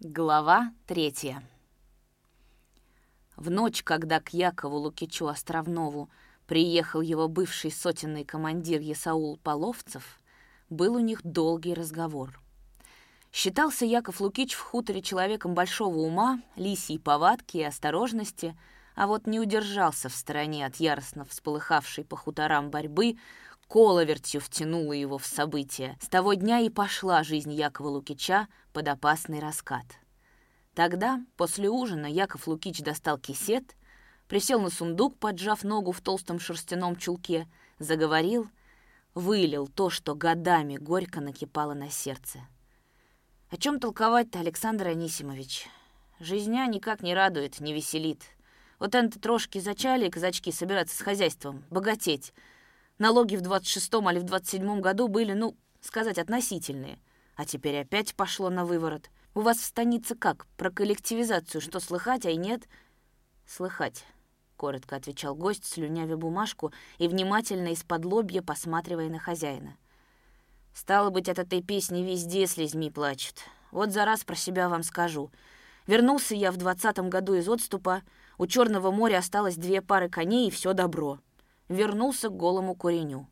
Глава третья. В ночь, когда к Якову Лукичу Островнову приехал его бывший сотенный командир Есаул Половцев, был у них долгий разговор. Считался Яков Лукич в хуторе человеком большого ума, лисьей повадки и осторожности, а вот не удержался в стороне от яростно всполыхавшей по хуторам борьбы, коловертью втянула его в события. С того дня и пошла жизнь Якова Лукича под опасный раскат. Тогда, после ужина, Яков Лукич достал кисет, присел на сундук, поджав ногу в толстом шерстяном чулке, заговорил, вылил то, что годами горько накипало на сердце. О чем толковать-то, Александр Анисимович? Жизня никак не радует, не веселит. Вот это трошки зачали, казачки, собираться с хозяйством, богатеть — Налоги в 26-м или в 27-м году были, ну, сказать, относительные. А теперь опять пошло на выворот. У вас в станице как? Про коллективизацию что, слыхать, а и нет? Слыхать, коротко отвечал гость, слюнявя бумажку и внимательно из-под лобья посматривая на хозяина. Стало быть, от этой песни везде слезьми плачут. Вот за раз про себя вам скажу. Вернулся я в двадцатом году из отступа, у Черного моря осталось две пары коней и все добро вернулся к голому куреню.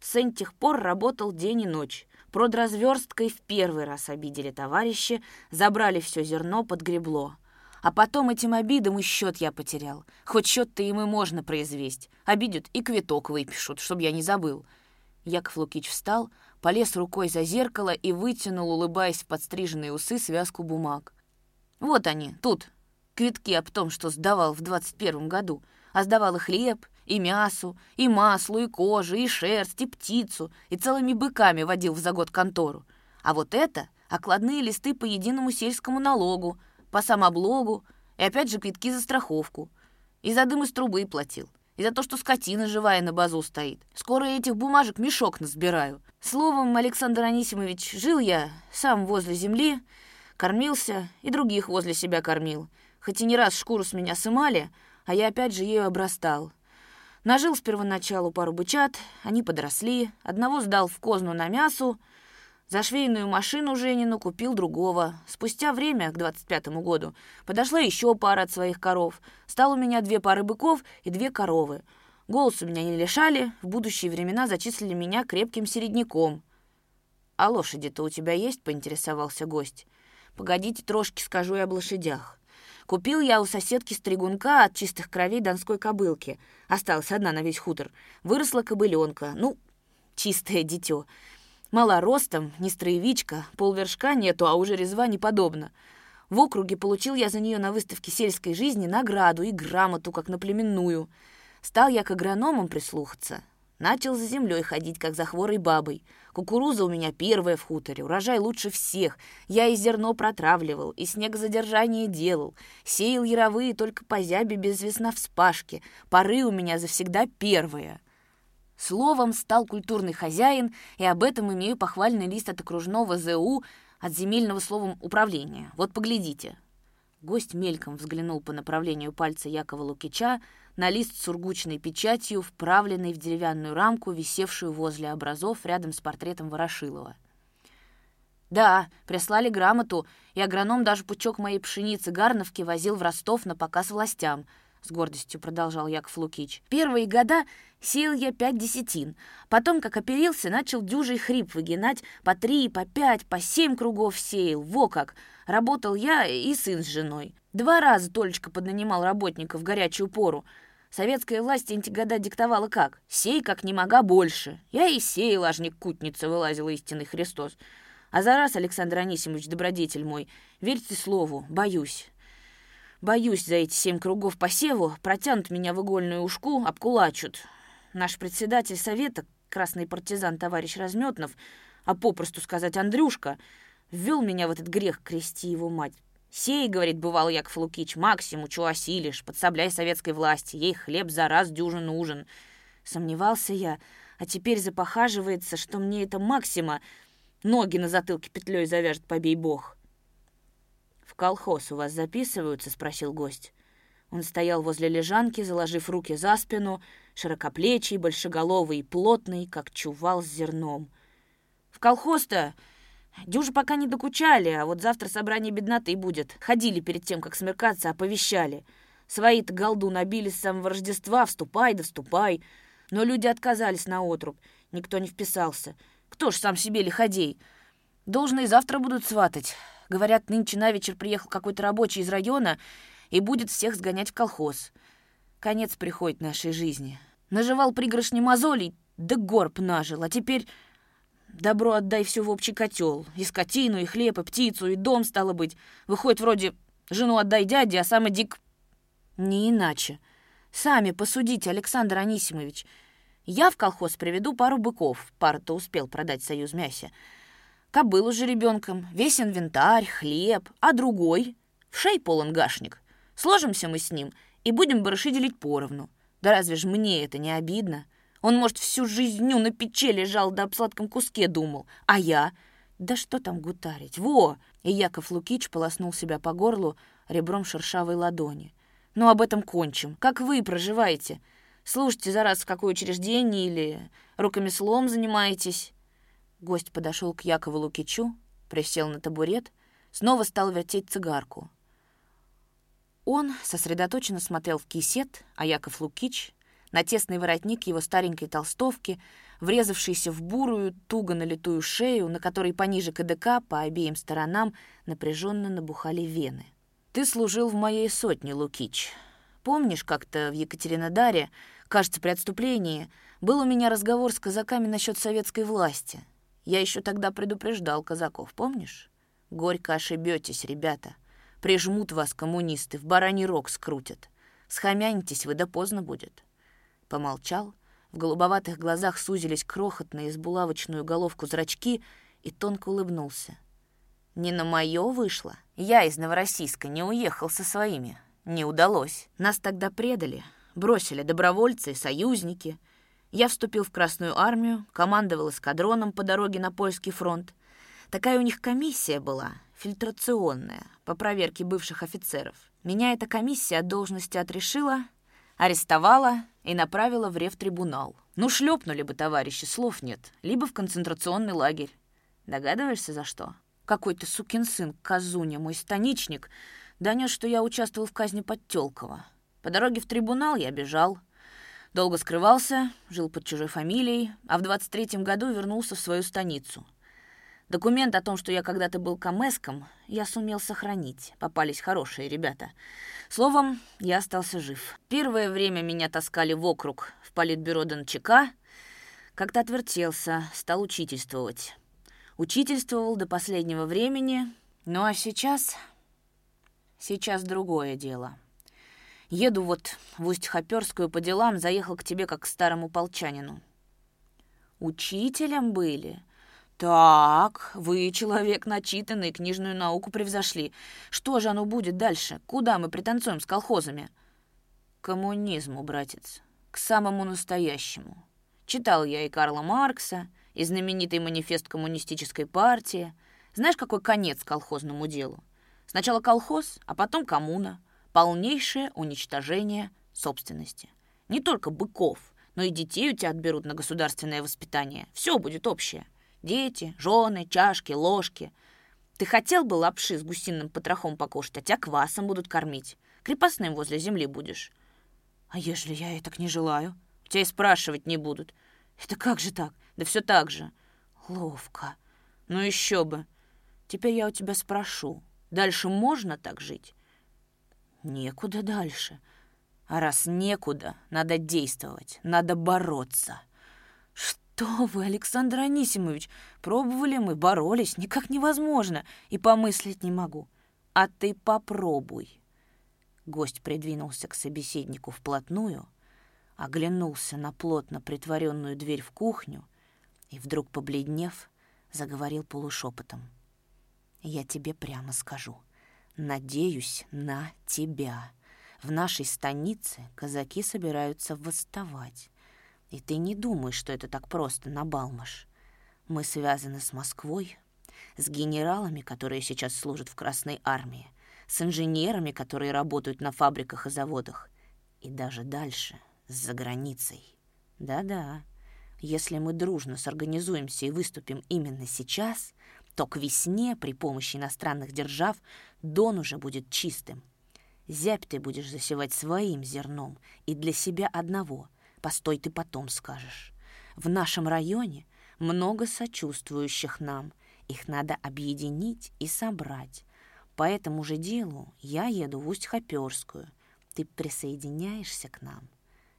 С этих пор работал день и ночь. Продразверсткой в первый раз обидели товарищи, забрали все зерно под гребло. А потом этим обидом и счет я потерял. Хоть счет-то им и можно произвести. Обидят и квиток выпишут, чтобы я не забыл. Яков Лукич встал, полез рукой за зеркало и вытянул, улыбаясь в подстриженные усы, связку бумаг. Вот они, тут, квитки об том, что сдавал в двадцать первом году. А сдавал и хлеб, и мясу, и маслу, и кожу, и шерсть, и птицу, и целыми быками водил в за год контору. А вот это — окладные листы по единому сельскому налогу, по самоблогу, и опять же квитки за страховку. И за дым из трубы платил, и за то, что скотина живая на базу стоит. Скоро этих бумажек мешок насбираю. Словом, Александр Анисимович, жил я сам возле земли, кормился и других возле себя кормил. Хоть и не раз шкуру с меня сымали, а я опять же ею обрастал. Нажил с первоначалу пару бычат, они подросли, одного сдал в козну на мясу, за швейную машину Женину купил другого. Спустя время, к 25-му году, подошла еще пара от своих коров. Стал у меня две пары быков и две коровы. Голос у меня не лишали, в будущие времена зачислили меня крепким середняком. «А лошади-то у тебя есть?» — поинтересовался гость. «Погодите, трошки скажу и об лошадях. Купил я у соседки стригунка от чистых кровей донской кобылки. Осталась одна на весь хутор. Выросла кобыленка. Ну, чистое дитё. Мала ростом, не строевичка, полвершка нету, а уже резва не подобно. В округе получил я за нее на выставке сельской жизни награду и грамоту, как на племенную. Стал я к агрономам прислухаться. Начал за землей ходить, как за хворой бабой. Кукуруза у меня первая в хуторе, урожай лучше всех. Я и зерно протравливал, и снегозадержание делал. Сеял яровые только по зябе без весна вспашки. Поры у меня завсегда первые. Словом, стал культурный хозяин, и об этом имею похвальный лист от окружного ЗУ, от земельного словом управления. Вот поглядите. Гость мельком взглянул по направлению пальца Якова Лукича, на лист с сургучной печатью, вправленный в деревянную рамку, висевшую возле образов рядом с портретом Ворошилова. «Да, прислали грамоту, и агроном даже пучок моей пшеницы Гарновки возил в Ростов на показ властям», — с гордостью продолжал Яков Лукич. «Первые года сеял я пять десятин. Потом, как оперился, начал дюжий хрип выгинать по три, по пять, по семь кругов сеял. Во как! Работал я и сын с женой. Два раза Толечка поднанимал работников в горячую пору. Советская власть эти года диктовала как? Сей как не мога больше. Я и сей, лажник кутница, вылазил истинный Христос. А за раз, Александр Анисимович, добродетель мой, верьте слову, боюсь. Боюсь за эти семь кругов по севу, протянут меня в игольную ушку, обкулачут. Наш председатель совета, красный партизан товарищ Разметнов, а попросту сказать Андрюшка, ввел меня в этот грех, крести его мать. Сей, говорит, бывал Яков Лукич, максимум, чего осилишь, подсобляй советской власти, ей хлеб за раз дюжин нужен. Сомневался я, а теперь запохаживается, что мне это Максима ноги на затылке петлей завяжет, побей бог. «В колхоз у вас записываются?» — спросил гость. Он стоял возле лежанки, заложив руки за спину, широкоплечий, большеголовый и плотный, как чувал с зерном. «В колхоз-то Дюжи пока не докучали, а вот завтра собрание бедноты будет. Ходили перед тем, как смеркаться, оповещали. Свои-то голду набили с самого Рождества, вступай да вступай. Но люди отказались на отруб, никто не вписался. Кто ж сам себе лиходей? Должны и завтра будут сватать. Говорят, нынче на вечер приехал какой-то рабочий из района и будет всех сгонять в колхоз. Конец приходит нашей жизни. Наживал пригоршни мозолей, да горб нажил, а теперь Добро отдай все в общий котел. И скотину, и хлеб, и птицу, и дом, стало быть. Выходит, вроде жену отдай дяде, а сам иди к... Не иначе. Сами посудите, Александр Анисимович. Я в колхоз приведу пару быков. Пара-то успел продать союз мясе. Кобылу же ребенком, весь инвентарь, хлеб. А другой? В шей полон гашник. Сложимся мы с ним и будем барыши делить поровну. Да разве ж мне это не обидно? Он, может, всю жизнью на печи лежал да об сладком куске думал. А я? Да что там гутарить? Во!» И Яков Лукич полоснул себя по горлу ребром шершавой ладони. «Ну, об этом кончим. Как вы проживаете? Слушайте за раз в какое учреждение или руками слом занимаетесь?» Гость подошел к Якову Лукичу, присел на табурет, снова стал вертеть цигарку. Он сосредоточенно смотрел в кисет, а Яков Лукич на тесный воротник его старенькой толстовки, врезавшийся в бурую, туго налитую шею, на которой пониже КДК по обеим сторонам напряженно набухали вены. «Ты служил в моей сотне, Лукич. Помнишь, как-то в Екатеринодаре, кажется, при отступлении, был у меня разговор с казаками насчет советской власти. Я еще тогда предупреждал казаков, помнишь? Горько ошибетесь, ребята. Прижмут вас коммунисты, в бараний рог скрутят. Схомянитесь вы, да поздно будет». Помолчал, в голубоватых глазах сузились крохотные с булавочную головку зрачки и тонко улыбнулся. «Не на моё вышло. Я из Новороссийска не уехал со своими. Не удалось. Нас тогда предали, бросили добровольцы и союзники. Я вступил в Красную армию, командовал эскадроном по дороге на польский фронт. Такая у них комиссия была, фильтрационная, по проверке бывших офицеров. Меня эта комиссия от должности отрешила, арестовала и направила в ревтрибунал. Ну, шлепнули бы товарищи, слов нет, либо в концентрационный лагерь. Догадываешься, за что? Какой-то сукин сын, Казуня, мой станичник, донес, что я участвовал в казни Подтёлкова. По дороге в трибунал я бежал. Долго скрывался, жил под чужой фамилией, а в 23-м году вернулся в свою станицу — Документ о том, что я когда-то был камеском, я сумел сохранить. Попались хорошие ребята. Словом, я остался жив. Первое время меня таскали в округ в политбюро ДНЧК. Как-то отвертелся, стал учительствовать. Учительствовал до последнего времени. Ну а сейчас... Сейчас другое дело. Еду вот в Усть-Хоперскую по делам, заехал к тебе как к старому полчанину. Учителем были? «Так, вы человек начитанный, книжную науку превзошли. Что же оно будет дальше? Куда мы пританцуем с колхозами?» «Коммунизму, братец. К самому настоящему. Читал я и Карла Маркса, и знаменитый манифест коммунистической партии. Знаешь, какой конец колхозному делу? Сначала колхоз, а потом коммуна. Полнейшее уничтожение собственности. Не только быков, но и детей у тебя отберут на государственное воспитание. Все будет общее». Дети, жены, чашки, ложки. Ты хотел бы лапши с гусиным потрохом покушать, а тебя квасом будут кормить. Крепостным возле земли будешь. А ежели я и так не желаю? Тебя и спрашивать не будут. Это как же так? Да все так же. Ловко. Ну еще бы. Теперь я у тебя спрошу. Дальше можно так жить? Некуда дальше. А раз некуда, надо действовать, надо бороться. «Что вы, Александр Анисимович, пробовали мы, боролись, никак невозможно, и помыслить не могу. А ты попробуй». Гость придвинулся к собеседнику вплотную, оглянулся на плотно притворенную дверь в кухню и, вдруг побледнев, заговорил полушепотом. «Я тебе прямо скажу. Надеюсь на тебя. В нашей станице казаки собираются восставать. И ты не думай, что это так просто, Набалмаш. Мы связаны с Москвой, с генералами, которые сейчас служат в Красной армии, с инженерами, которые работают на фабриках и заводах, и даже дальше, с границей. Да-да, если мы дружно сорганизуемся и выступим именно сейчас, то к весне при помощи иностранных держав Дон уже будет чистым. Зябь ты будешь засевать своим зерном и для себя одного. Постой, ты потом скажешь. В нашем районе много сочувствующих нам. Их надо объединить и собрать. По этому же делу я еду в Усть-Хоперскую. Ты присоединяешься к нам.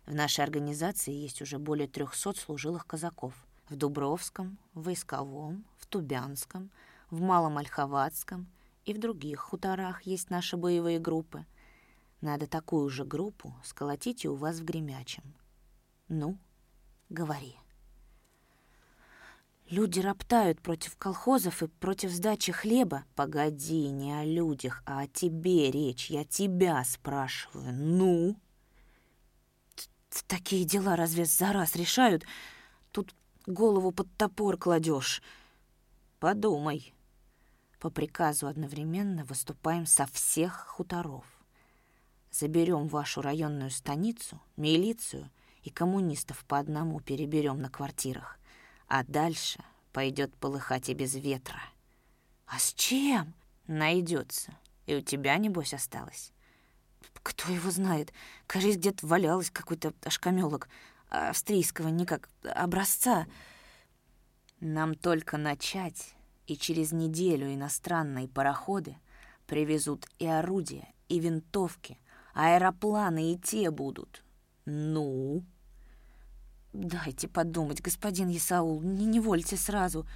В нашей организации есть уже более 300 служилых казаков. В Дубровском, в Войсковом, в Тубянском, в Малом Ольховатском и в других хуторах есть наши боевые группы. Надо такую же группу сколотить и у вас в Гремячем. Ну, говори. Люди роптают против колхозов и против сдачи хлеба. Погоди, не о людях, а о тебе речь. Я тебя спрашиваю. Ну? Такие дела разве за раз решают? Голову под топор кладешь. Подумай. По приказу одновременно выступаем со всех хуторов. Заберем вашу районную станицу, милицию и коммунистов по одному переберем на квартирах. А дальше пойдет полыхать и без ветра. А с чем? Найдется. И у тебя, небось, осталось. Кто его знает? Кажись, где-то валялась какой-то ошкамёлок австрийского никак образца. Нам только начать, и через неделю иностранные пароходы привезут и орудия, и винтовки, аэропланы и те будут. Ну? «Дайте подумать, господин Исаул, не невольте сразу».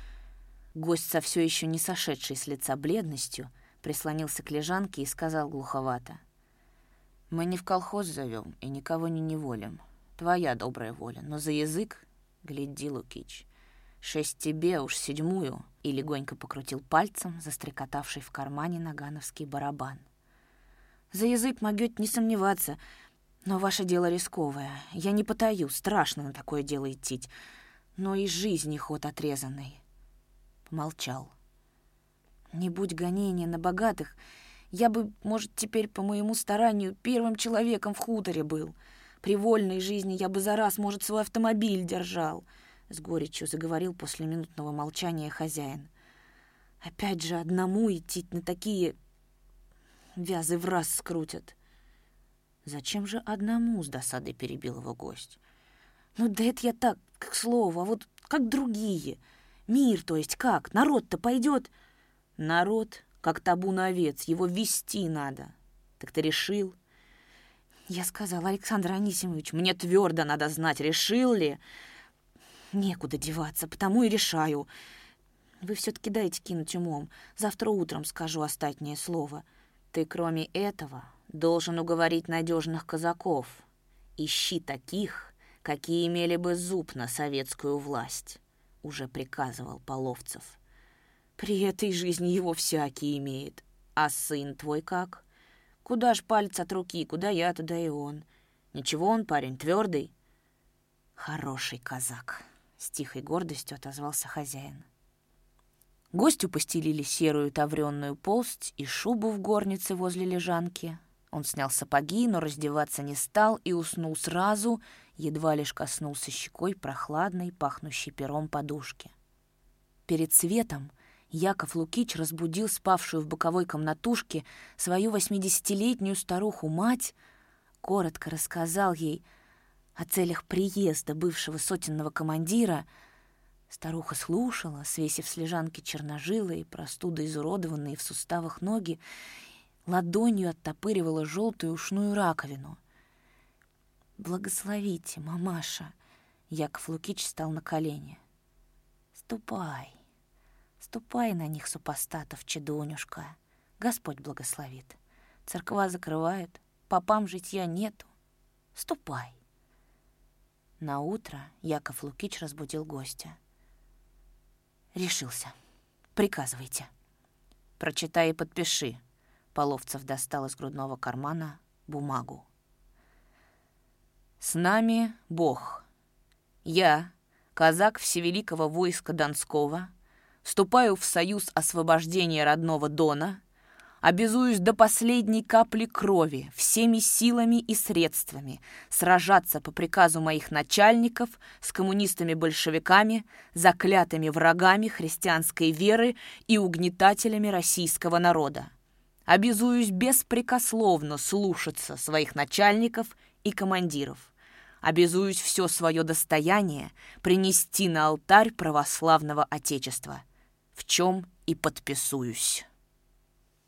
Гость со все еще не сошедшей с лица бледностью прислонился к лежанке и сказал глуховато. «Мы не в колхоз зовем и никого не неволим. Твоя добрая воля, но за язык гляди, Лукич. Шесть тебе, уж седьмую». И легонько покрутил пальцем, застрекотавший в кармане нагановский барабан. «За язык могёт не сомневаться», но ваше дело рисковое. Я не потаю, страшно на такое дело идти. Но и жизни ход отрезанный. Помолчал. Не будь гонения на богатых, я бы, может, теперь по моему старанию первым человеком в хуторе был. При вольной жизни я бы за раз, может, свой автомобиль держал. С горечью заговорил после минутного молчания хозяин. Опять же, одному идти на такие вязы в раз скрутят. Зачем же одному с досадой перебил его гость? Ну да это я так, к слову, а вот как другие. Мир, то есть как? Народ-то пойдет. Народ, как табун овец, его вести надо. Так ты решил? Я сказал, Александр Анисимович, мне твердо надо знать, решил ли. Некуда деваться, потому и решаю. Вы все-таки дайте кинуть умом. Завтра утром скажу остатнее слово. Ты, кроме этого, должен уговорить надежных казаков. Ищи таких, какие имели бы зуб на советскую власть, уже приказывал Половцев. При этой жизни его всякий имеет. А сын твой как? Куда ж палец от руки, куда я, туда и он. Ничего он, парень, твердый. Хороший казак, с тихой гордостью отозвался хозяин. Гостю постелили серую тавренную полсть и шубу в горнице возле лежанки, он снял сапоги, но раздеваться не стал и уснул сразу, едва лишь коснулся щекой прохладной, пахнущей пером подушки. Перед светом Яков Лукич разбудил спавшую в боковой комнатушке свою восьмидесятилетнюю старуху-мать, коротко рассказал ей о целях приезда бывшего сотенного командира. Старуха слушала, свесив с лежанки черножилые, простудой изуродованные в суставах ноги, ладонью оттопыривала желтую ушную раковину. «Благословите, мамаша!» Яков Лукич стал на колени. «Ступай, ступай на них, супостатов, чедунюшка. Господь благословит. Церква закрывают, попам житья нету. Ступай!» На утро Яков Лукич разбудил гостя. «Решился. Приказывайте. Прочитай и подпиши», Половцев достал из грудного кармана бумагу. «С нами Бог. Я, казак Всевеликого войска Донского, вступаю в союз освобождения родного Дона, Обязуюсь до последней капли крови, всеми силами и средствами сражаться по приказу моих начальников с коммунистами-большевиками, заклятыми врагами христианской веры и угнетателями российского народа. Обязуюсь беспрекословно слушаться своих начальников и командиров. Обязуюсь все свое достояние принести на алтарь православного Отечества, в чем и подписуюсь.